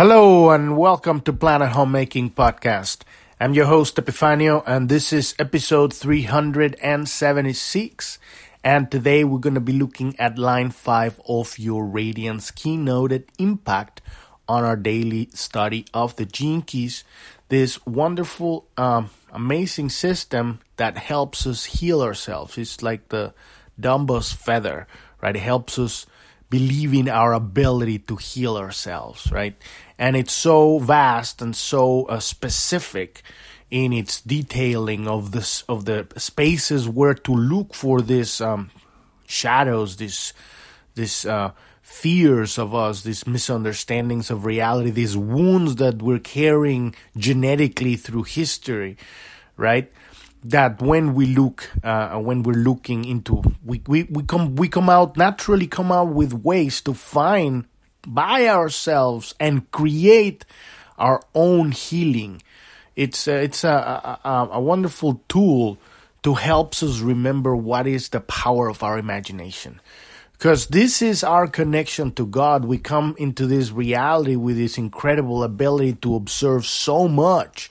Hello and welcome to Planet Homemaking Podcast. I'm your host Epifanio and this is episode 376. And today we're going to be looking at line 5 of your Radiance keynoted impact on our daily study of the gene keys. This wonderful, um, amazing system that helps us heal ourselves. It's like the Dumbo's feather, right? It helps us believe in our ability to heal ourselves, right? And it's so vast and so uh, specific in its detailing of this of the spaces where to look for these um, shadows, these these uh, fears of us, these misunderstandings of reality, these wounds that we're carrying genetically through history, right? that when we look uh, when we're looking into we, we, we come we come out naturally come out with ways to find by ourselves and create our own healing. It's a, it's a, a, a wonderful tool to helps us remember what is the power of our imagination. Because this is our connection to God. We come into this reality with this incredible ability to observe so much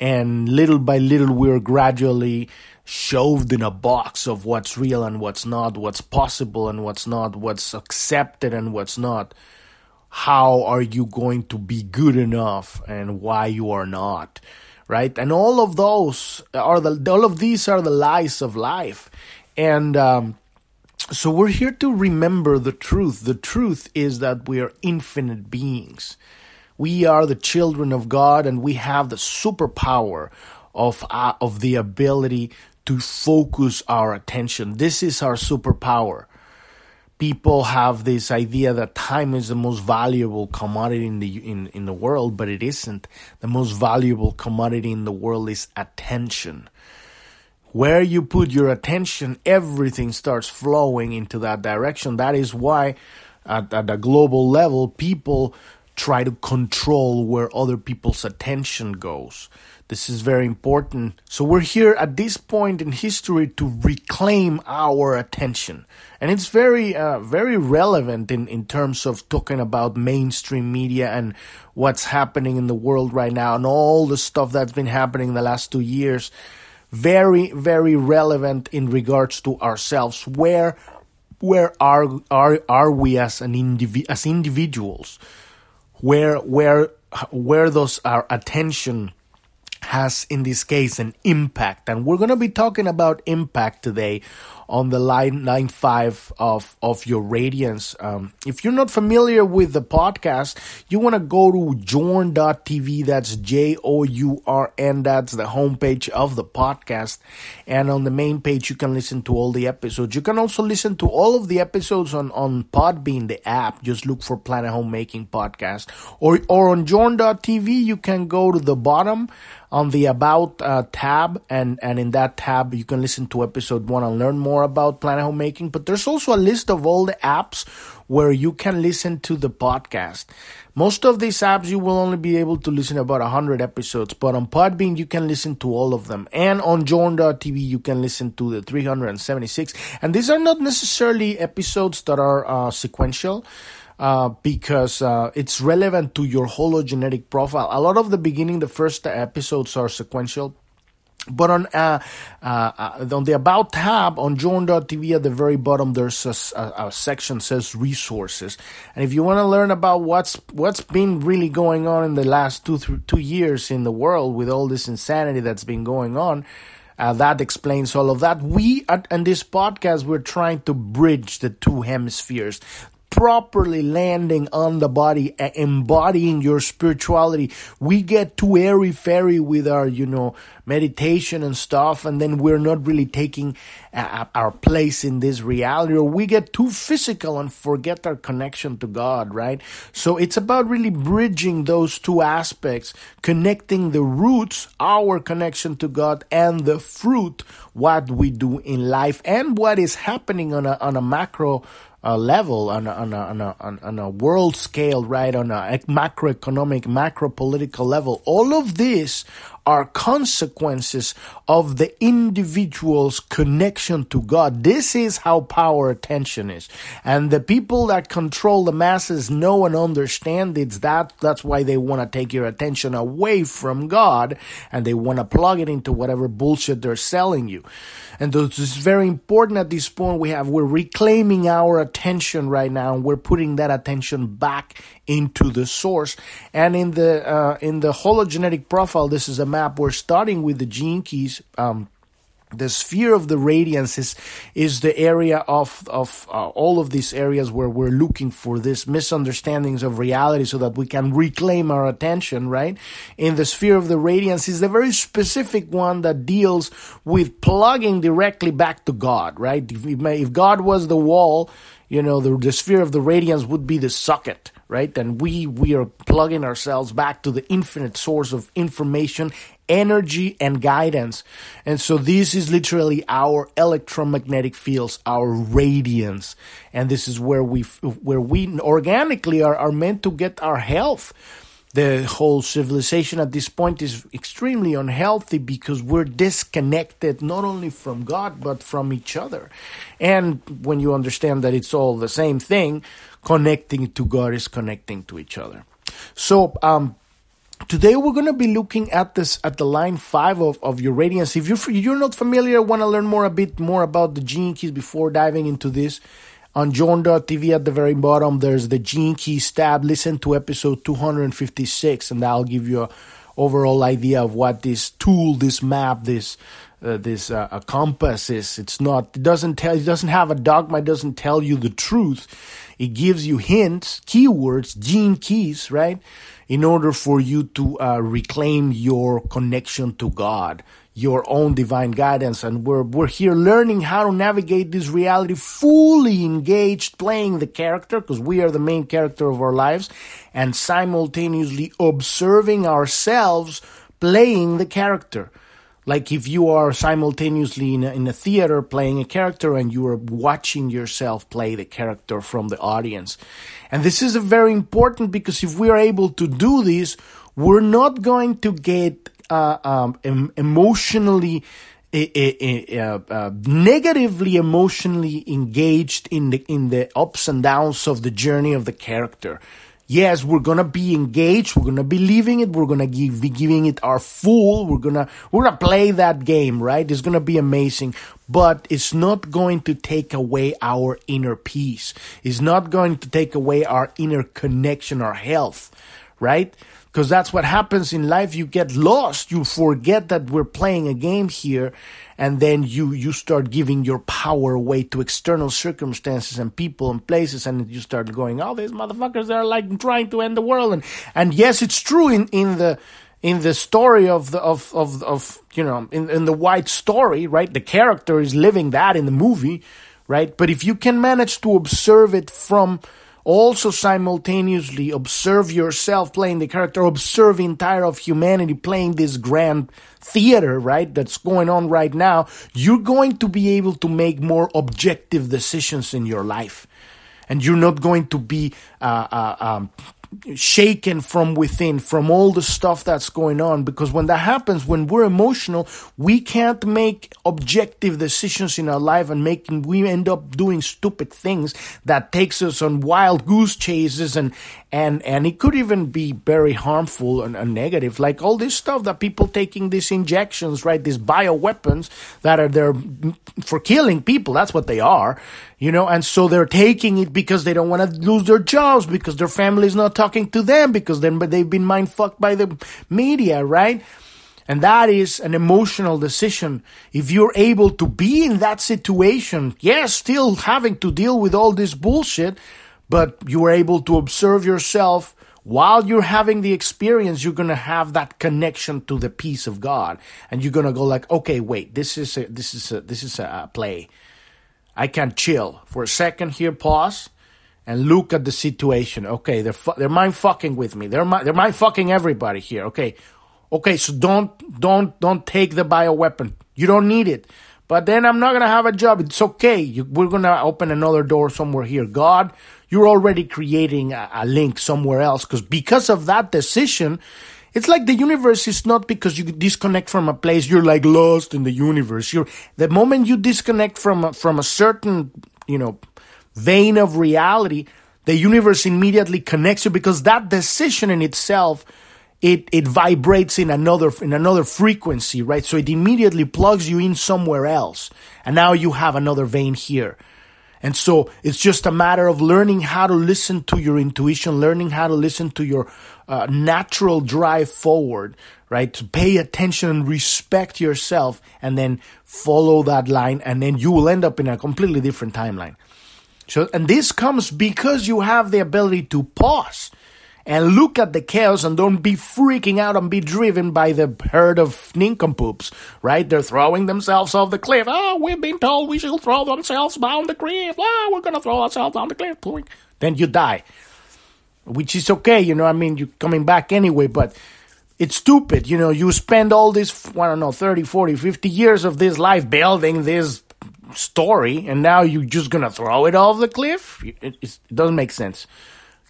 and little by little we're gradually shoved in a box of what's real and what's not, what's possible and what's not, what's accepted and what's not. How are you going to be good enough and why you are not? Right? And all of those are the, all of these are the lies of life. And, um, so we're here to remember the truth. The truth is that we are infinite beings. We are the children of God and we have the superpower of, uh, of the ability to focus our attention. This is our superpower. People have this idea that time is the most valuable commodity in the in, in the world, but it isn't. The most valuable commodity in the world is attention. Where you put your attention, everything starts flowing into that direction. That is why at, at a global level, people try to control where other people's attention goes. This is very important. So we're here at this point in history to reclaim our attention. And it's very, uh, very relevant in, in terms of talking about mainstream media and what's happening in the world right now and all the stuff that's been happening in the last two years. Very, very relevant in regards to ourselves. Where, where are, are, are we as an indivi- as individuals? Where where where those our attention has in this case an impact and we're going to be talking about impact today on the line line five of of your radiance. Um, if you're not familiar with the podcast, you want to go to journ.tv. That's J O U R N. That's the homepage of the podcast. And on the main page, you can listen to all the episodes. You can also listen to all of the episodes on, on Podbean, the app. Just look for Planet Homemaking Podcast. Or, or on journ.tv, you can go to the bottom on the About uh, tab, and, and in that tab, you can listen to episode one and learn more about Planet Homemaking. But there's also a list of all the apps where you can listen to the podcast. Most of these apps, you will only be able to listen about 100 episodes, but on Podbean, you can listen to all of them. And on Journ.tv, you can listen to the 376. And these are not necessarily episodes that are uh, sequential uh, because uh, it's relevant to your hologenetic profile. A lot of the beginning, the first episodes are sequential. But on uh, uh, uh on the About tab on Journ.tv at the very bottom, there's a, a, a section says resources, and if you want to learn about what's what's been really going on in the last two two years in the world with all this insanity that's been going on, uh, that explains all of that. We at in this podcast we're trying to bridge the two hemispheres properly landing on the body, embodying your spirituality. We get too airy fairy with our, you know, meditation and stuff, and then we're not really taking uh, our place in this reality, or we get too physical and forget our connection to God, right? So it's about really bridging those two aspects, connecting the roots, our connection to God, and the fruit, what we do in life, and what is happening on a on a macro uh, level, on a, on, a, on, a, on a world scale, right, on a macroeconomic, macro political level, all of these are consequences of the individual's connection to God. This is how power attention is. And the people that control the masses know and understand it's that. That's why they want to take your attention away from God and they want to plug it into whatever bullshit they're selling you. And this is very important at this point. We have, we're reclaiming our attention right now and we're putting that attention back into the source. And in the, uh, in the hologenetic profile, this is a map. We're starting with the gene keys, um, the sphere of the radiance is, is the area of, of uh, all of these areas where we're looking for these misunderstandings of reality so that we can reclaim our attention, right? In the sphere of the radiance is the very specific one that deals with plugging directly back to God, right? If, if God was the wall, you know, the, the sphere of the radiance would be the socket right? And we we are plugging ourselves back to the infinite source of information energy and guidance. And so this is literally our electromagnetic fields, our radiance. And this is where we, where we organically are, are meant to get our health. The whole civilization at this point is extremely unhealthy because we're disconnected not only from God but from each other. And when you understand that it's all the same thing, connecting to God is connecting to each other. So, um, Today we're going to be looking at this at the line five of, of your radiance. If you're you're not familiar, want to learn more a bit more about the gene keys before diving into this, on Journ.tv at the very bottom there's the gene keys tab. Listen to episode 256, and that'll give you a overall idea of what this tool, this map, this uh, this uh, a compass is. It's not. It doesn't tell. It doesn't have a dogma. It doesn't tell you the truth. It gives you hints, keywords, gene keys, right? in order for you to uh, reclaim your connection to God, your own divine guidance. And we're, we're here learning how to navigate this reality fully engaged playing the character because we are the main character of our lives and simultaneously observing ourselves playing the character. Like if you are simultaneously in a, in a theater playing a character and you are watching yourself play the character from the audience. And this is very important because if we are able to do this, we're not going to get uh, um, em- emotionally uh, uh, negatively emotionally engaged in the in the ups and downs of the journey of the character yes, we're gonna be engaged. We're gonna be living it. We're gonna give, be giving it our full. We're gonna we're gonna play that game, right? It's gonna be amazing, but it's not going to take away our inner peace. It's not going to take away our inner connection, our health, right? Because that's what happens in life. You get lost. You forget that we're playing a game here and then you you start giving your power away to external circumstances and people and places and you start going oh these motherfuckers are like trying to end the world and and yes it's true in in the in the story of the of of of you know in in the white story right the character is living that in the movie right but if you can manage to observe it from also simultaneously observe yourself playing the character, observe entire of humanity playing this grand theater, right? That's going on right now. You're going to be able to make more objective decisions in your life. And you're not going to be uh, uh, um, shaken from within from all the stuff that's going on. Because when that happens when we're emotional we can't make objective decisions in our life and making we end up doing stupid things that takes us on wild goose chases and and and it could even be very harmful and, and negative like all this stuff that people taking these injections right these bioweapons that are there for killing people that's what they are you know, and so they're taking it because they don't want to lose their jobs, because their family is not talking to them, because then they've been mind fucked by the media, right? And that is an emotional decision. If you're able to be in that situation, yes, still having to deal with all this bullshit, but you are able to observe yourself while you're having the experience, you're going to have that connection to the peace of God. And you're going to go like, okay, wait, this is a, this is a, this is a play. I can chill for a second here, pause, and look at the situation. Okay, they're fu- they're mind fucking with me. They're mind, they're mind fucking everybody here. Okay, okay, so don't don't don't take the bioweapon. You don't need it. But then I'm not gonna have a job. It's okay. You, we're gonna open another door somewhere here. God, you're already creating a, a link somewhere else because because of that decision, It's like the universe is not because you disconnect from a place, you're like lost in the universe. You're, the moment you disconnect from a, from a certain, you know, vein of reality, the universe immediately connects you because that decision in itself it it vibrates in another in another frequency right? So it immediately plugs you in somewhere else. And now you have another vein here. And so it's just a matter of learning how to listen to your intuition learning how to listen to your uh, natural drive forward right? To pay attention and respect yourself and then follow that line. And then you will end up in a completely different timeline. So, and this comes because you have the ability to pause and look at the chaos and don't be freaking out and be driven by the herd of nincompoops, right? They're throwing themselves off the cliff. Oh, we've been told we should throw themselves down the cliff. Oh, we're gonna throw ourselves down the cliff. Then you die. Which is okay, you know, I mean, you're coming back anyway, but it's stupid, you know, you spend all this, I don't know, 30, 40, 50 years of this life building this story and now you're just gonna throw it off the cliff it, doesn't make sense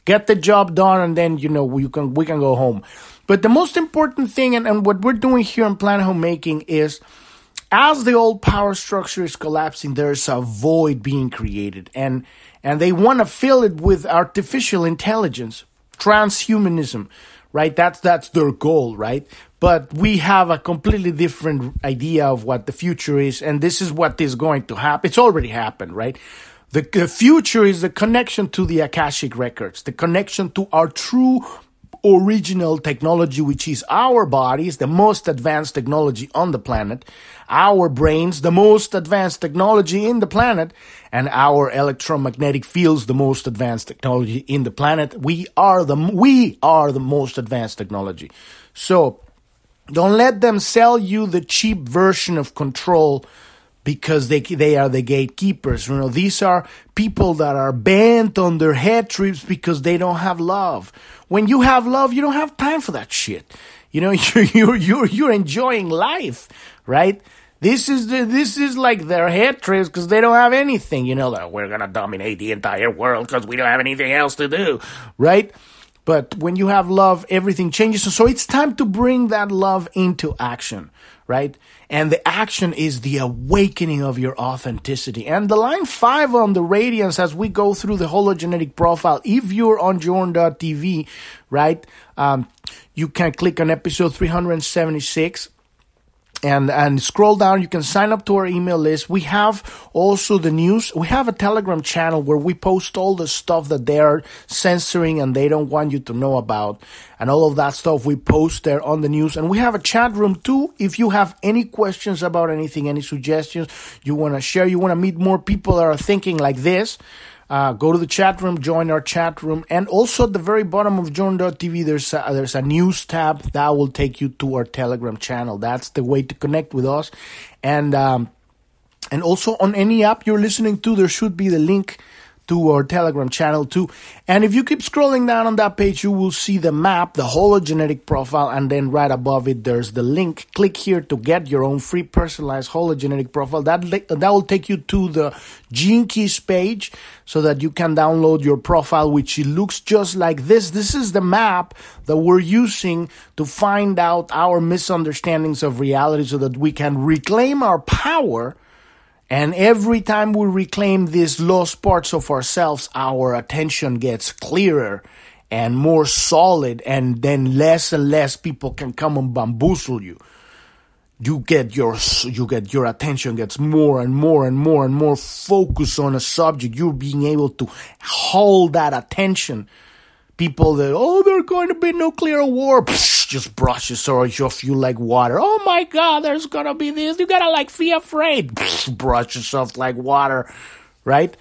get the job done and then you know we can we can go home but the most important thing and, and what we're doing here in planet homemaking is as the old power structure is collapsing there's a void being created and and they want to fill it with artificial intelligence transhumanism right that's that's their goal right but we have a completely different idea of what the future is, and this is what is going to happen. It's already happened, right? The, the future is the connection to the Akashic records, the connection to our true original technology, which is our bodies, the most advanced technology on the planet, our brains, the most advanced technology in the planet, and our electromagnetic fields, the most advanced technology in the planet. We are the, we are the most advanced technology. So, don't let them sell you the cheap version of control because they they are the gatekeepers. You know, these are people that are bent on their head trips because they don't have love. When you have love, you don't have time for that shit. You know, you're you're you're, you're enjoying life, right? This is the, this is like their head trips because they don't have anything. You know, that we're gonna dominate the entire world because we don't have anything else to do, right? But when you have love, everything changes. So it's time to bring that love into action, right? And the action is the awakening of your authenticity. And the line five on the radiance as we go through the hologenetic profile, if you're on journ.tv, right, um, you can click on episode 376 and and scroll down you can sign up to our email list. We have also the news. We have a telegram channel where we post all the stuff that they are censoring and they don't want you to know about. And all of that stuff we post there on the news. And we have a chat room too. If you have any questions about anything any suggestions you want to share you want to meet more people that are thinking like this uh, go to the chat room, join our chat room, and also at the very bottom of Journ.tv, there's a, there's a news tab that will take you to our Telegram channel. That's the way to connect with us, and um, and also on any app you're listening to, there should be the link to our Telegram channel too. And if you keep scrolling down on that page, you will see the map, the hologenetic profile, and then right above it, there's the link. Click here to get your own free personalized hologenetic profile. That, that will take you to the Gene Keys page so that you can download your profile, which looks just like this. This is the map that we're using to find out our misunderstandings of reality so that we can reclaim our power and every time we reclaim these lost parts of ourselves, our attention gets clearer and more solid, and then less and less people can come and bamboozle you. You get your you get your attention gets more and more and more and more focused on a subject. You're being able to hold that attention people that oh there's going to be nuclear war. Psh, just brushes off you like water. Oh my god there's gonna be this. You gotta like be afraid. Psh, brush yourself like water right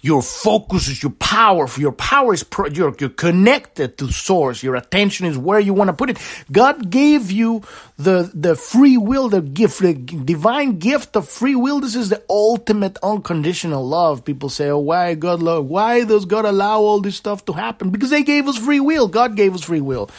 your focus is your power. Your power is pro- you're, you're connected to source. Your attention is where you want to put it. God gave you the the free will, the gift, the divine gift of free will. This is the ultimate unconditional love. People say, "Oh, why God love? Why does God allow all this stuff to happen?" Because they gave us free will. God gave us free will,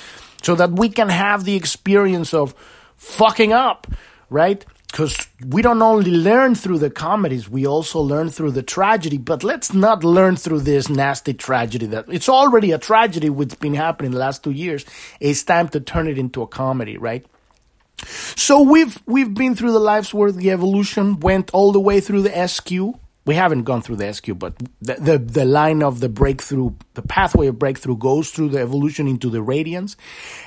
so that we can have the experience of fucking up, right? Because we don't only learn through the comedies, we also learn through the tragedy. But let's not learn through this nasty tragedy that it's already a tragedy what's been happening the last two years. It's time to turn it into a comedy, right? So we've we've been through the life's worth, the evolution went all the way through the SQ. We haven't gone through the SQ, but the, the, the line of the breakthrough, the pathway of breakthrough goes through the evolution into the radiance.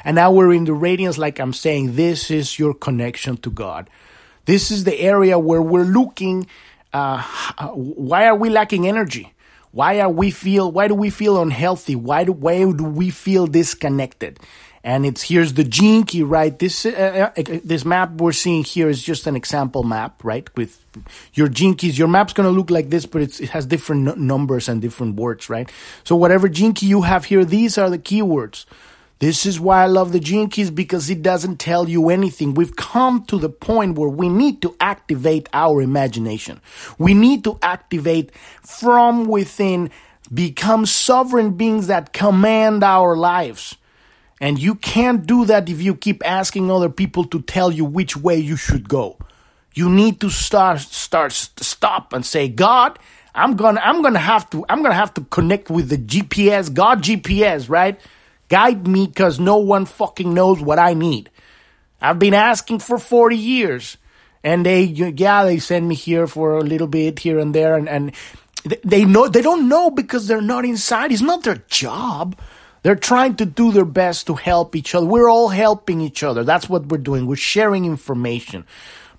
And now we're in the radiance, like I'm saying, this is your connection to God. This is the area where we're looking. Uh, why are we lacking energy? Why are we feel? Why do we feel unhealthy? Why do why do we feel disconnected? And it's here's the gene key, right? This uh, uh, this map we're seeing here is just an example map, right? With your gene keys, your map's gonna look like this, but it has different n- numbers and different words, right? So whatever gene key you have here, these are the keywords. This is why I love the Gene Keys because it doesn't tell you anything. We've come to the point where we need to activate our imagination. We need to activate from within, become sovereign beings that command our lives. And you can't do that if you keep asking other people to tell you which way you should go. You need to start, start, stop and say, God, I'm gonna, I'm gonna have to, I'm gonna have to connect with the GPS, God GPS, right? Guide me because no one fucking knows what I need. I've been asking for 40 years. And they, yeah, they send me here for a little bit here and there. And, and they know, they don't know because they're not inside. It's not their job. They're trying to do their best to help each other. We're all helping each other. That's what we're doing. We're sharing information.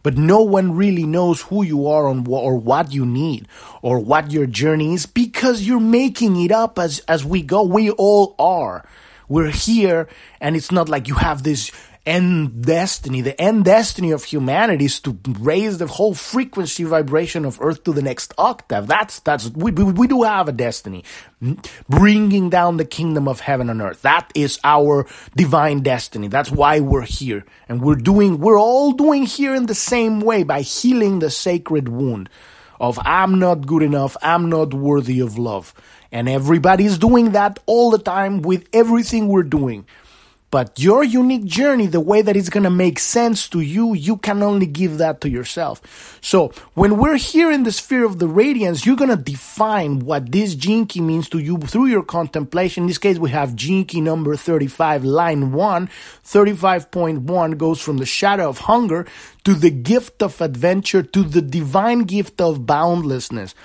But no one really knows who you are or what you need or what your journey is because you're making it up as, as we go. We all are. We're here, and it's not like you have this end destiny. The end destiny of humanity is to raise the whole frequency vibration of Earth to the next octave. That's that's we we, do have a destiny, bringing down the kingdom of heaven on earth. That is our divine destiny. That's why we're here, and we're doing we're all doing here in the same way by healing the sacred wound of I'm not good enough, I'm not worthy of love. And everybody's doing that all the time with everything we're doing. But your unique journey, the way that it's going to make sense to you, you can only give that to yourself. So when we're here in the sphere of the radiance, you're going to define what this key means to you through your contemplation. In this case, we have key number 35, line 1. 35.1 goes from the shadow of hunger to the gift of adventure to the divine gift of boundlessness.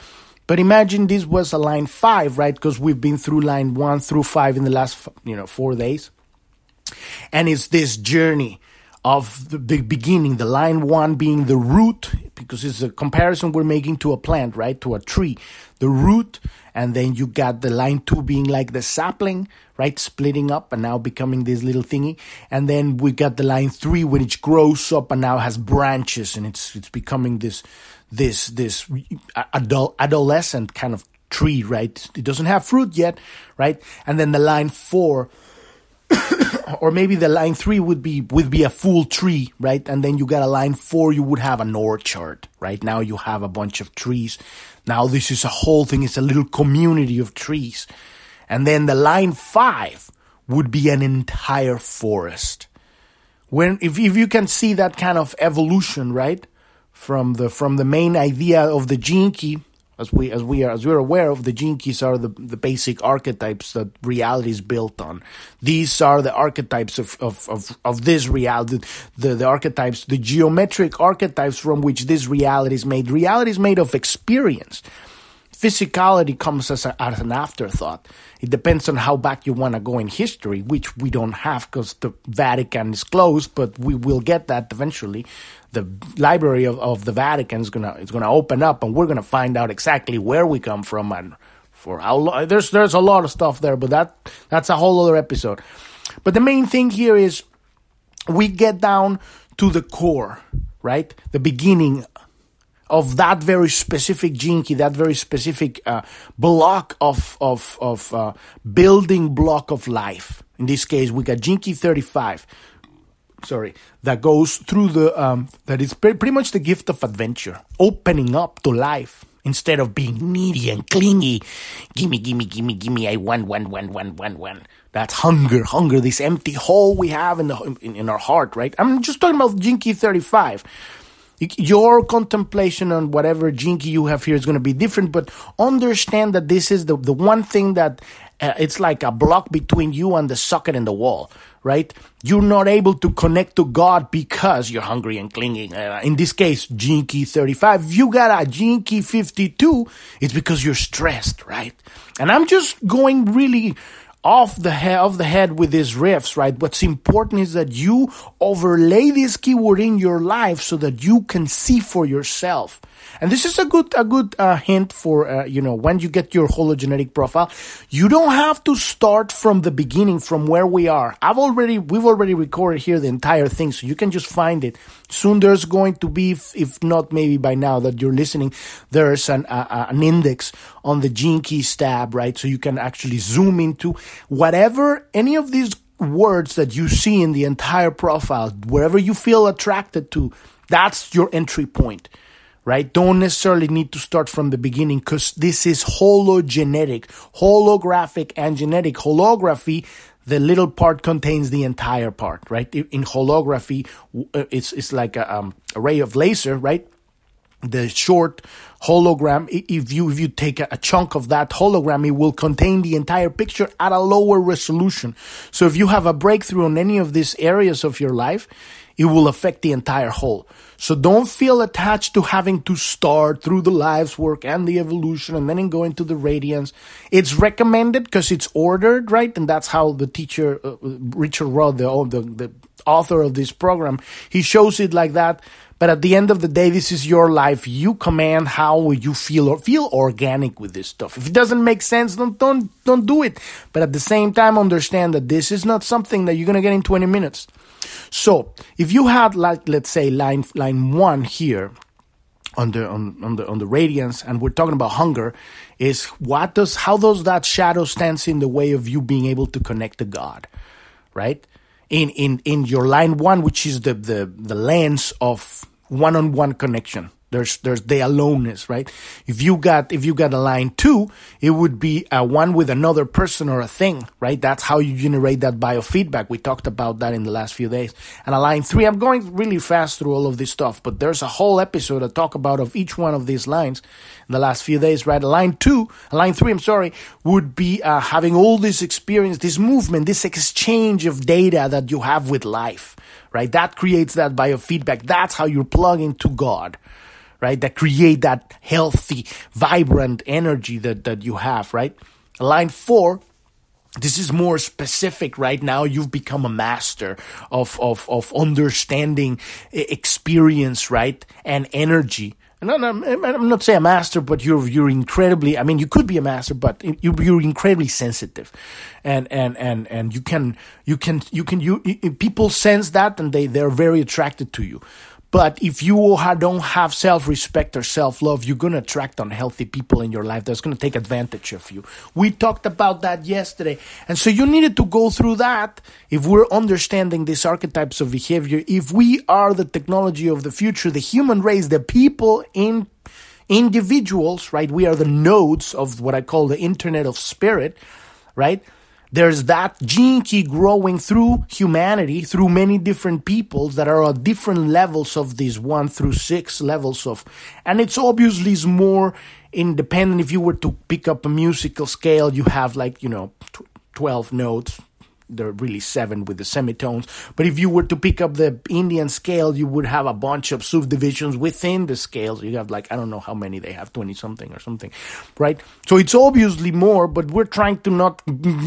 But imagine this was a line five, right? Because we've been through line one through five in the last, you know, four days. And it's this journey of the beginning, the line one being the root, because it's a comparison we're making to a plant, right? To a tree. The root, and then you got the line two being like the sapling, right? Splitting up and now becoming this little thingy. And then we got the line three, which grows up and now has branches and it's, it's becoming this, this this adult adolescent kind of tree, right? It doesn't have fruit yet, right? And then the line four, or maybe the line three would be would be a full tree, right? And then you got a line four, you would have an orchard, right? Now you have a bunch of trees. Now this is a whole thing. It's a little community of trees, and then the line five would be an entire forest. When if if you can see that kind of evolution, right? From the from the main idea of the gene key as we as we are as we're aware of the gene keys are the, the basic archetypes that reality is built on. These are the archetypes of of, of, of this reality the, the archetypes the geometric archetypes from which this reality is made. Reality is made of experience physicality comes as, a, as an afterthought. It depends on how back you want to go in history, which we don't have because the Vatican is closed, but we will get that eventually. The library of, of the Vatican is gonna is gonna open up, and we're gonna find out exactly where we come from and for how. There's there's a lot of stuff there, but that that's a whole other episode. But the main thing here is we get down to the core, right? The beginning of that very specific gene key, that very specific uh, block of of of uh, building block of life. In this case, we got gene key 35. Sorry, that goes through the um, that is pretty much the gift of adventure, opening up to life instead of being needy and clingy. Gimme, gimme, gimme, gimme. I want, want, want, want, want, want. That's hunger, hunger. This empty hole we have in the in, in our heart, right? I'm just talking about Gene Key 35 your contemplation on whatever Key you have here is going to be different, but understand that this is the, the one thing that uh, it's like a block between you and the socket in the wall, right? You're not able to connect to God because you're hungry and clinging. Uh, in this case, Key 35. If you got a Key 52, it's because you're stressed, right? And I'm just going really off the head of the head with these riffs, right? What's important is that you overlay this keyword in your life so that you can see for yourself. And this is a good a good uh, hint for uh, you know when you get your hologenetic profile, you don't have to start from the beginning from where we are. I've already we've already recorded here the entire thing, so you can just find it. Soon there's going to be, if, not maybe by now that you're listening, there's an uh, an index on the Gene Keys tab, right? So you can actually zoom into whatever any of these words that you see in the entire profile, wherever you feel attracted to, that's your entry point right? Don't necessarily need to start from the beginning because this is hologenetic, holographic and genetic. Holography, the little part contains the entire part, right? In holography, uh, it's, it's like a, um, a ray of laser, right? The short hologram, if you, if you take a, a chunk of that hologram, it will contain the entire picture at a lower resolution. So if you have a breakthrough on any of these areas of your life, it will affect the entire whole. So don't feel attached to having to start through the life's work and the evolution and then go into the radiance. It's recommended because it's ordered, right? And that's how the teacher, uh, Richard Rudd, the, the, the author of this program, he shows it like that. But at the end of the day, this is your life. You command how you feel or feel organic with this stuff. If it doesn't make sense, don't, don't, don't do it. But at the same time, understand that this is not something that you're to get in 20 minutes. So if you had like let's say line line one here on the on, on the on the radiance and we're talking about hunger is what does how does that shadow stands in the way of you being able to connect to God right? In in in your line one which is the the the lens of one-on-one connection there's there's the aloneness, right? If you got if you got a line two, it would be a one with another person or a thing, right? That's how you generate that biofeedback. We talked about that in the last few days. And a line three, I'm going really fast through all of this stuff, but there's a whole episode to talk about of each one of these lines in the last few days, right? A line two, a line three, I'm sorry, would be uh, having all this experience, this movement, this exchange of data that you have with life, right? That creates that biofeedback. That's how you're plugging to God right? That create that healthy, vibrant energy that, that you have, right? Line four, this is more specific right now. You've become a master of, of, of understanding experience, right? And energy. And I'm I'm not saying a master, but you're you're incredibly. I mean, you could be a master, but you're incredibly sensitive, and and and and you can you can you can you people sense that, and they they're very attracted to you. But if you don't have self respect or self love, you're going to attract unhealthy people in your life that's going to take advantage of you. We talked about that yesterday. And so you needed to go through that if we're understanding these archetypes of behavior. If we are the technology of the future, the human race, the people in individuals, right? We are the nodes of what I call the internet of spirit, right? There's that gene key growing through humanity, through many different peoples that are at different levels of these one through six levels of, and it's obviously is more independent. If you were to pick up a musical scale, you have like, you know, 12 notes, there are really seven with the semitones. But if you were to pick up the Indian scale, you would have a bunch of subdivisions within the scales. You have like, I don't know how many they have, 20 something or something, right? So it's obviously more, but we're trying to not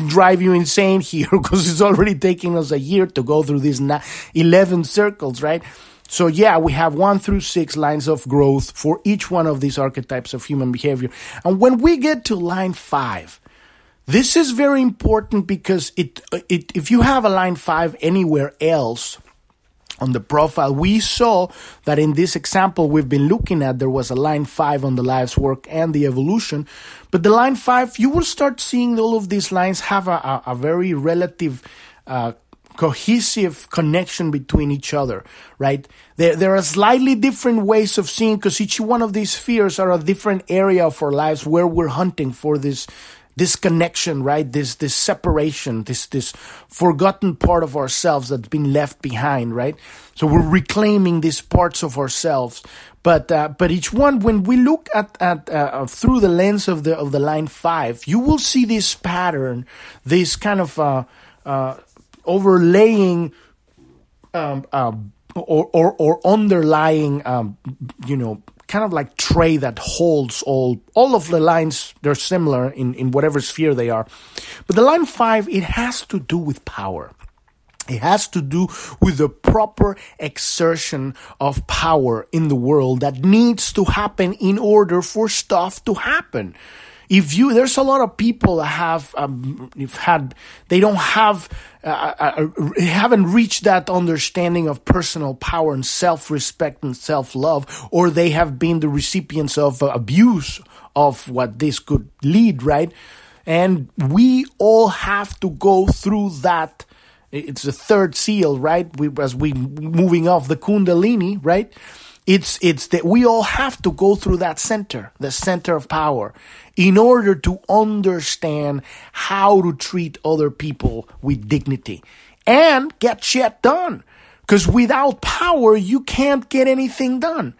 drive you insane here because it's already taking us a year to go through these 11 circles, right? So yeah, we have one through six lines of growth for each one of these archetypes of human behavior. And when we get to line five, this is very important because it, it, if you have a line five anywhere else on the profile, we saw that in this example we've been looking at, there was a line five on the life's work and the evolution. But the line five, you will start seeing all of these lines have a, a, a very relative, uh, cohesive connection between each other, right? There, there are slightly different ways of seeing because each one of these spheres are a different area of our lives where we're hunting for this this connection, right? This this separation, this this forgotten part of ourselves that's been left behind, right? So we're reclaiming these parts of ourselves. But uh, but each one, when we look at at uh, through the lens of the of the line five, you will see this pattern, this kind of uh, uh overlaying. Um, uh, or, or, or underlying, um, you know, kind of like tray that holds all all of the lines they're similar in in whatever sphere they are. But the line 5 it has to do with power. It has to do with the proper exertion of power in the world that needs to happen in order for stuff to happen if you there's a lot of people that have um, had they don't have uh, uh, uh, haven't reached that understanding of personal power and self-respect and self-love or they have been the recipients of uh, abuse of what this could lead right? And we all have to go through that. It's the third seal right? We as we moving off the kundalini right it's it's that we all have to go through that center, the center of power, in order to understand how to treat other people with dignity and get shit done. Because without power, you can't get anything done.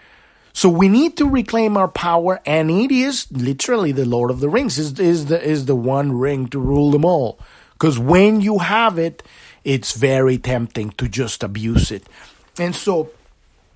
So we need to reclaim our power, and it is literally the Lord of the Rings is is the is the one ring to rule them all. Because when you have it, it's very tempting to just abuse it. And so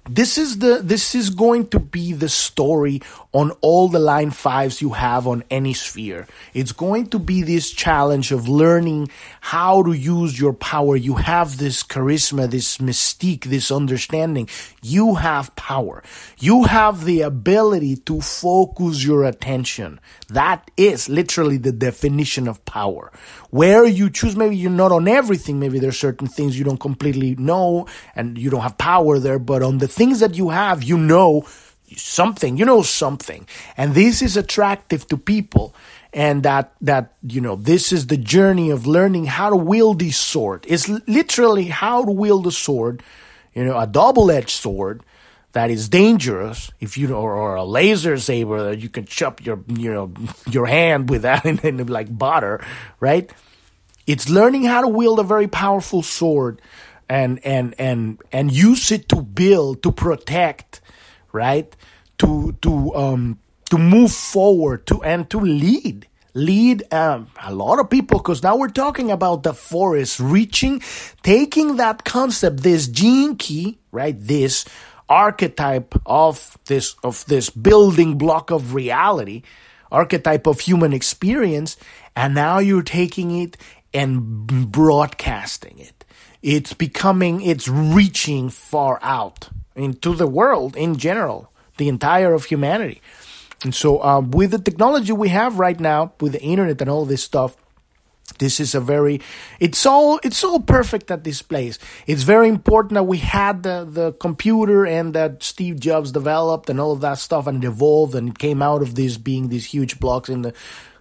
this is the this is going to be the story on all the line fives you have on any sphere. It's going to be this challenge of learning how to use your power. You have this charisma this mystique this understanding. You have power. You have the ability to focus your attention. That is literally the definition of power. Where you choose maybe you're not on everything. Maybe there's certain things you don't completely know and you don't have power there but on the things that you have, you know something, you know something. And this is attractive to people. And that, that, you know, this is the journey of learning how to wield this sword. It's literally how to wield a sword, you know, a double edged sword that is dangerous if you or, or a laser saber that you can chop your you know your hand with that and, and like butter right it's learning how to wield a very powerful sword and and and and use it to build to protect right? To to um to move forward to and to lead lead um, a lot of people because now we're talking about the forest reaching taking that concept this gene key right? This archetype of this of this building block of reality archetype of human experience and now you're taking it and broadcasting it it's becoming, it's reaching far out into the world in general, the entire of humanity. And so, uh, with the technology we have right now, with the internet and all this stuff, this is a very it's all it's all perfect at this place it's very important that we had the the computer and that steve jobs developed and all of that stuff and it evolved and it came out of this being these huge blocks in the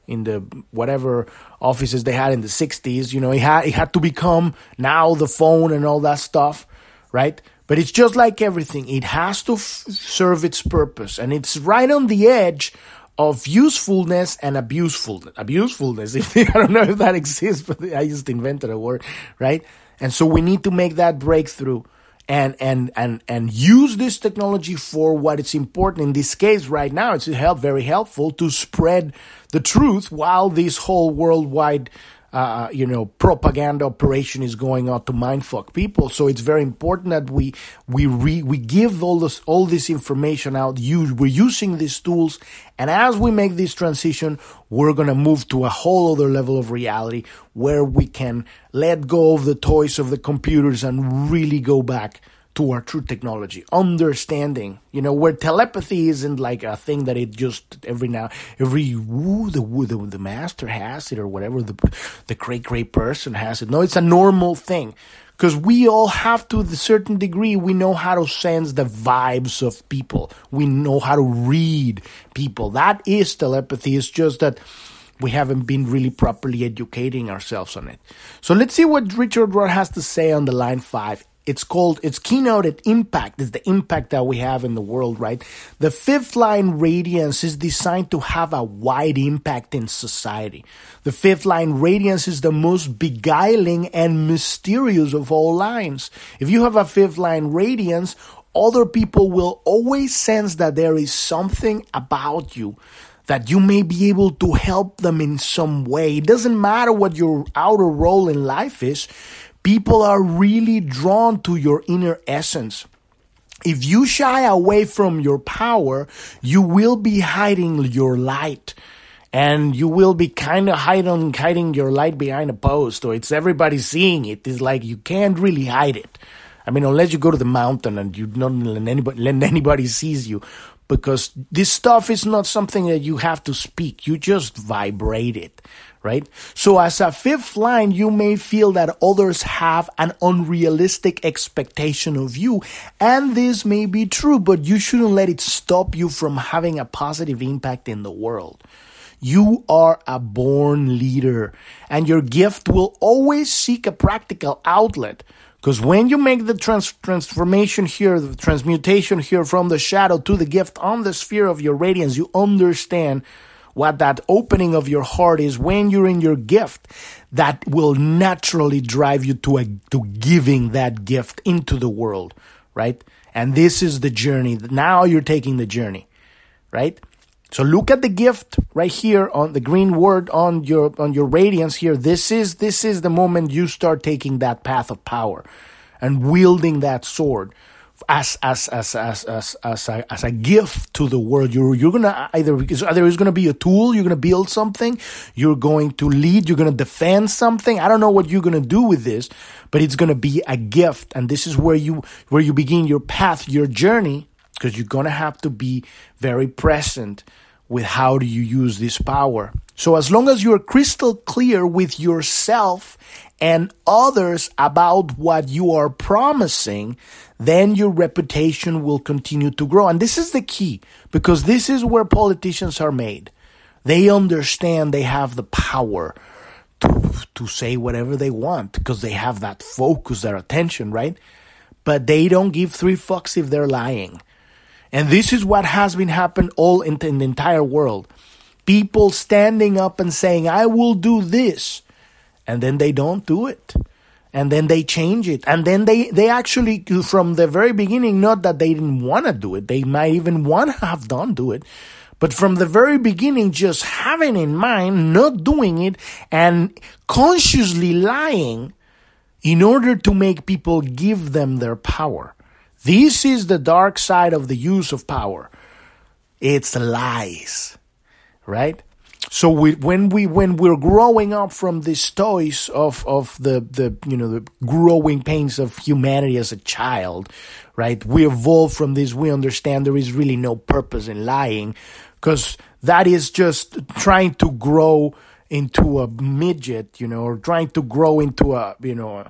in the whatever offices they had in the 60s you know it had it had to become now the phone and all that stuff right? But it's just like everything. It has to f- serve its purpose and it's right on the edge of usefulness and abusefulness abusefulness i don't know if that exists but i just invented a word right? And so we need to make that breakthrough and and and and use this technology for what it's important. In this case right now it's help very helpful to spread the truth while this whole worldwide uh, you know propaganda operation is going on to mindfuck people. So it's very important that we we re, we give all this all this information out. Use we're using these tools, and as we make this transition, we're gonna move to a whole other level of reality where we can let go of the toys of the computers and really go back to our true technology, understanding, you know, where telepathy isn't like a thing that it just every now, every woo, the woo, the, the master has it or whatever, the, the great, great person has it. No, it's a normal thing. Because we all have to a certain degree we know how to sense the vibes of people. We know how to read people. That is telepathy. It's just that we haven't been really properly educating ourselves on it. So let's see what Richard Rudd has to say on the line five it's called, it's keynoted impact, is the impact that we have in the world, right? The fifth line radiance is designed to have a wide impact in society. The fifth line radiance is the most beguiling and mysterious of all lines. If you have a fifth line radiance, other people will always sense that there is something about you that you may be able to help them in some way. It doesn't matter what your outer role in life is. People are really drawn to your inner essence. If you shy away from your power, you will be hiding your light. And you will be kind of hiding, hiding your light behind a post, or it's everybody seeing it. It's like you can't really hide it. I mean, unless you go to the mountain and you don't let anybody, let anybody sees you, because this stuff is not something that you have to speak. You just vibrate it right? So as a fifth line, you may feel that others have an unrealistic expectation of you. And this may be true, but you shouldn't let it stop you from having a positive impact in the world. You are a born leader and your gift will always seek a practical outlet. Because when you make the trans- transformation here, the transmutation here from the shadow to the gift on the sphere of your radiance, you understand what that opening of your heart is when you're in your gift that will naturally drive you to a, to giving that gift into the world, right? And this is the journey. Now you're taking the journey, right? So look at the gift right here on the green word on your on your radiance here. This is this is the moment you start taking that path of power and wielding that sword as as as as as as a, as a gift to the world. You're you're gonna either either it's gonna be a tool. You're gonna build something. You're going to lead. You're gonna defend something. I don't know what you're gonna do with this, but it's gonna be a gift. And this is where you where you begin your path, your journey, because you're gonna have to be very present with how do you use this power. So as long as you're crystal clear with yourself and others about what you are promising, then your reputation will continue to grow. And this is the key because this is where politicians are made. They understand they have the power to, to say whatever they want because they have that focus, their attention, right? But they don't give three fucks if they're lying. And this is what has been happening all in, in the entire world. People standing up and saying, I will do this. And then they don't do it and then they change it and then they they actually from the very beginning not that they didn't want to do it they might even want to have done do it but from the very beginning just having in mind not doing it and consciously lying in order to make people give them their power this is the dark side of the use of power it's lies right so we, when we when we're growing up from these toys of of the the you know the growing pains of humanity as a child, right? We evolve from this. We understand there is really no purpose in lying, because that is just trying to grow into a midget, you know, or trying to grow into a you know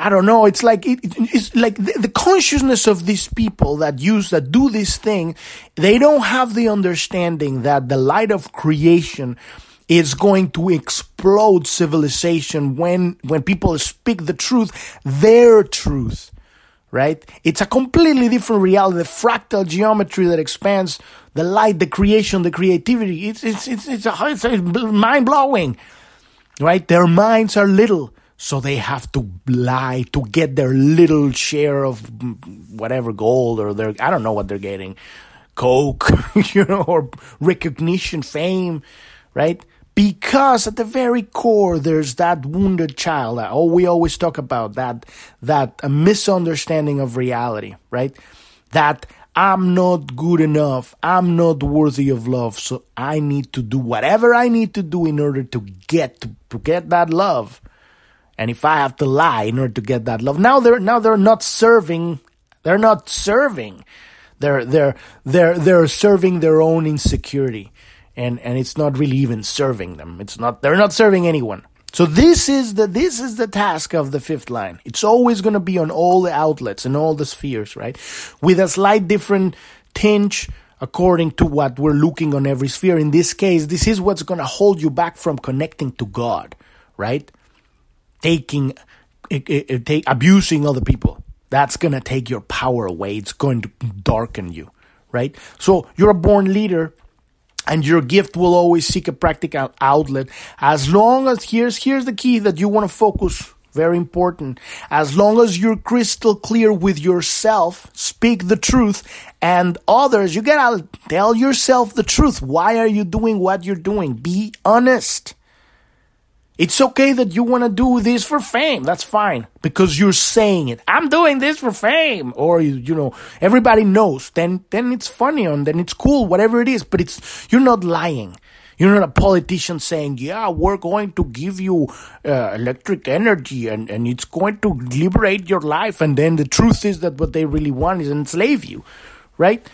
I don't know. It's like it, it's like the, the, consciousness of these people that use that do this thing. They don't have the understanding that the light of creation is going to explode civilization when when people speak the truth, their truth. Right? It's a completely different reality. The fractal geometry that expands the light, the creation, the creativity. It's it's it's it's, a, it's mind blowing. Right? Their minds are little so they have to lie to get their little share of whatever gold or their I don't know what they're getting, coke, you know, or recognition, fame, right? Because at the very core, there's that wounded child. Oh, we always talk about that that a misunderstanding of reality, right? That I'm not good enough. I'm not worthy of love. So I need to do whatever I need to do in order to get to, to get that love and if I have to lie in order to get that love, now they're now they're not serving. They're not serving. They're they're they're they're serving their own insecurity, and and it's not really even serving them. It's not. They're not serving anyone. So this is the this is the task of the fifth line. It's always going to be on all the outlets and all the spheres, right? With a slight different tinge according to what we're looking on every sphere. In this case, this is what's going to hold you back from connecting to God, right? Taking, eh, eh, eh, take, abusing other people. That's going to take your power away. It's going to darken you, right? So you're a born leader and your gift will always seek a practical outlet as long as here's here's the key that you want to focus very important. As long as you're crystal clear with yourself, speak the truth, and others, you gotta tell yourself the truth. Why are you doing what you're doing? Be honest. It's okay that you want to do this for fame. That's fine because you're saying it. I'm doing this for fame, or you, you know, everybody knows. Then, then it's funny and then it's cool, whatever it is. But it's you're not lying. You're not a politician saying, "Yeah, we're going to give you uh, electric energy and and it's going to liberate your life." And then the truth is that what they really want is enslave you, right?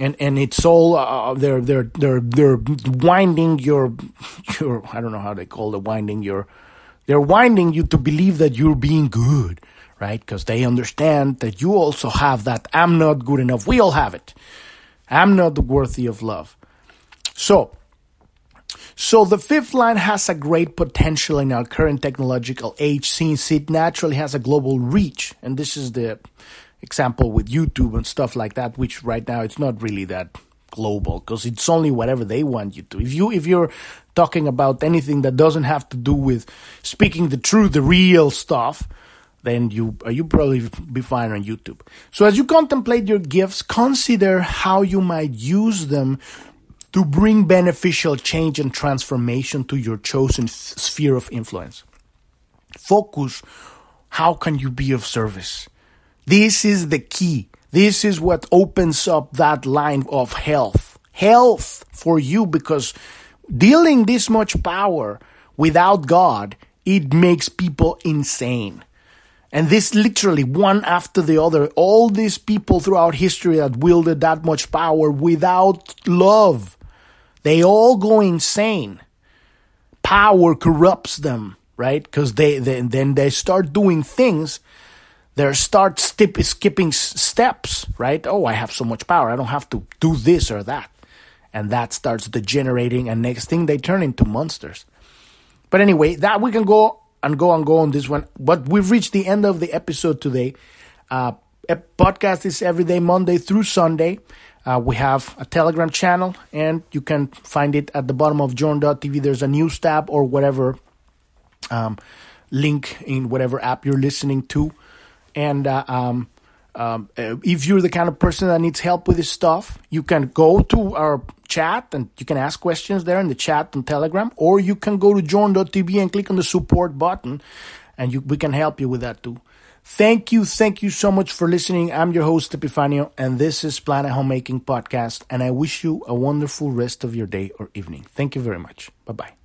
And and it's all uh, they're they're they're they're winding your your I don't know how they call it winding your they're winding you to believe that you're being good right? Because they understand that you also have that I'm not good enough. We all have it. I'm not worthy of love. So so the fifth line has a great potential in our current technological age since it naturally has a global reach. And this is the example with YouTube and stuff like that, which right now it's not really that global because it's only whatever they want you to. If you if you're talking about anything that doesn't have to do with speaking the truth, the real stuff, then you you probably be fine on YouTube. So as you contemplate your gifts, consider how you might use them to bring beneficial change and transformation to your chosen sphere of influence. Focus how can you be of service? This is the key. This is what opens up that line of health. Health for you because dealing this much power without God, it makes people insane. And this literally one after the other, all these people throughout history that wielded that much power without love, they all go insane. Power corrupts them, right? Because they, they then they start doing things they start skipping steps, right? Oh, I have so much power. I don't have to do this or that. And that starts degenerating. And next thing, they turn into monsters. But anyway, that we can go and go and go on this one. But we've reached the end of the episode today. Uh, podcast is every day, Monday through Sunday. Uh, we have a Telegram channel, and you can find it at the bottom of Journ.tv. There's a news tab or whatever um, link in whatever app you're listening to. And uh, um, um, uh, if you're the kind of person that needs help with this stuff, you can go to our chat and you can ask questions there in the chat on Telegram, or you can go to journ.tv and click on the support button, and you, we can help you with that too. Thank you, thank you so much for listening. I'm your host, Epifanio, and this is Planet Homemaking Podcast, and I wish you a wonderful rest of your day or evening. Thank you very much. Bye bye.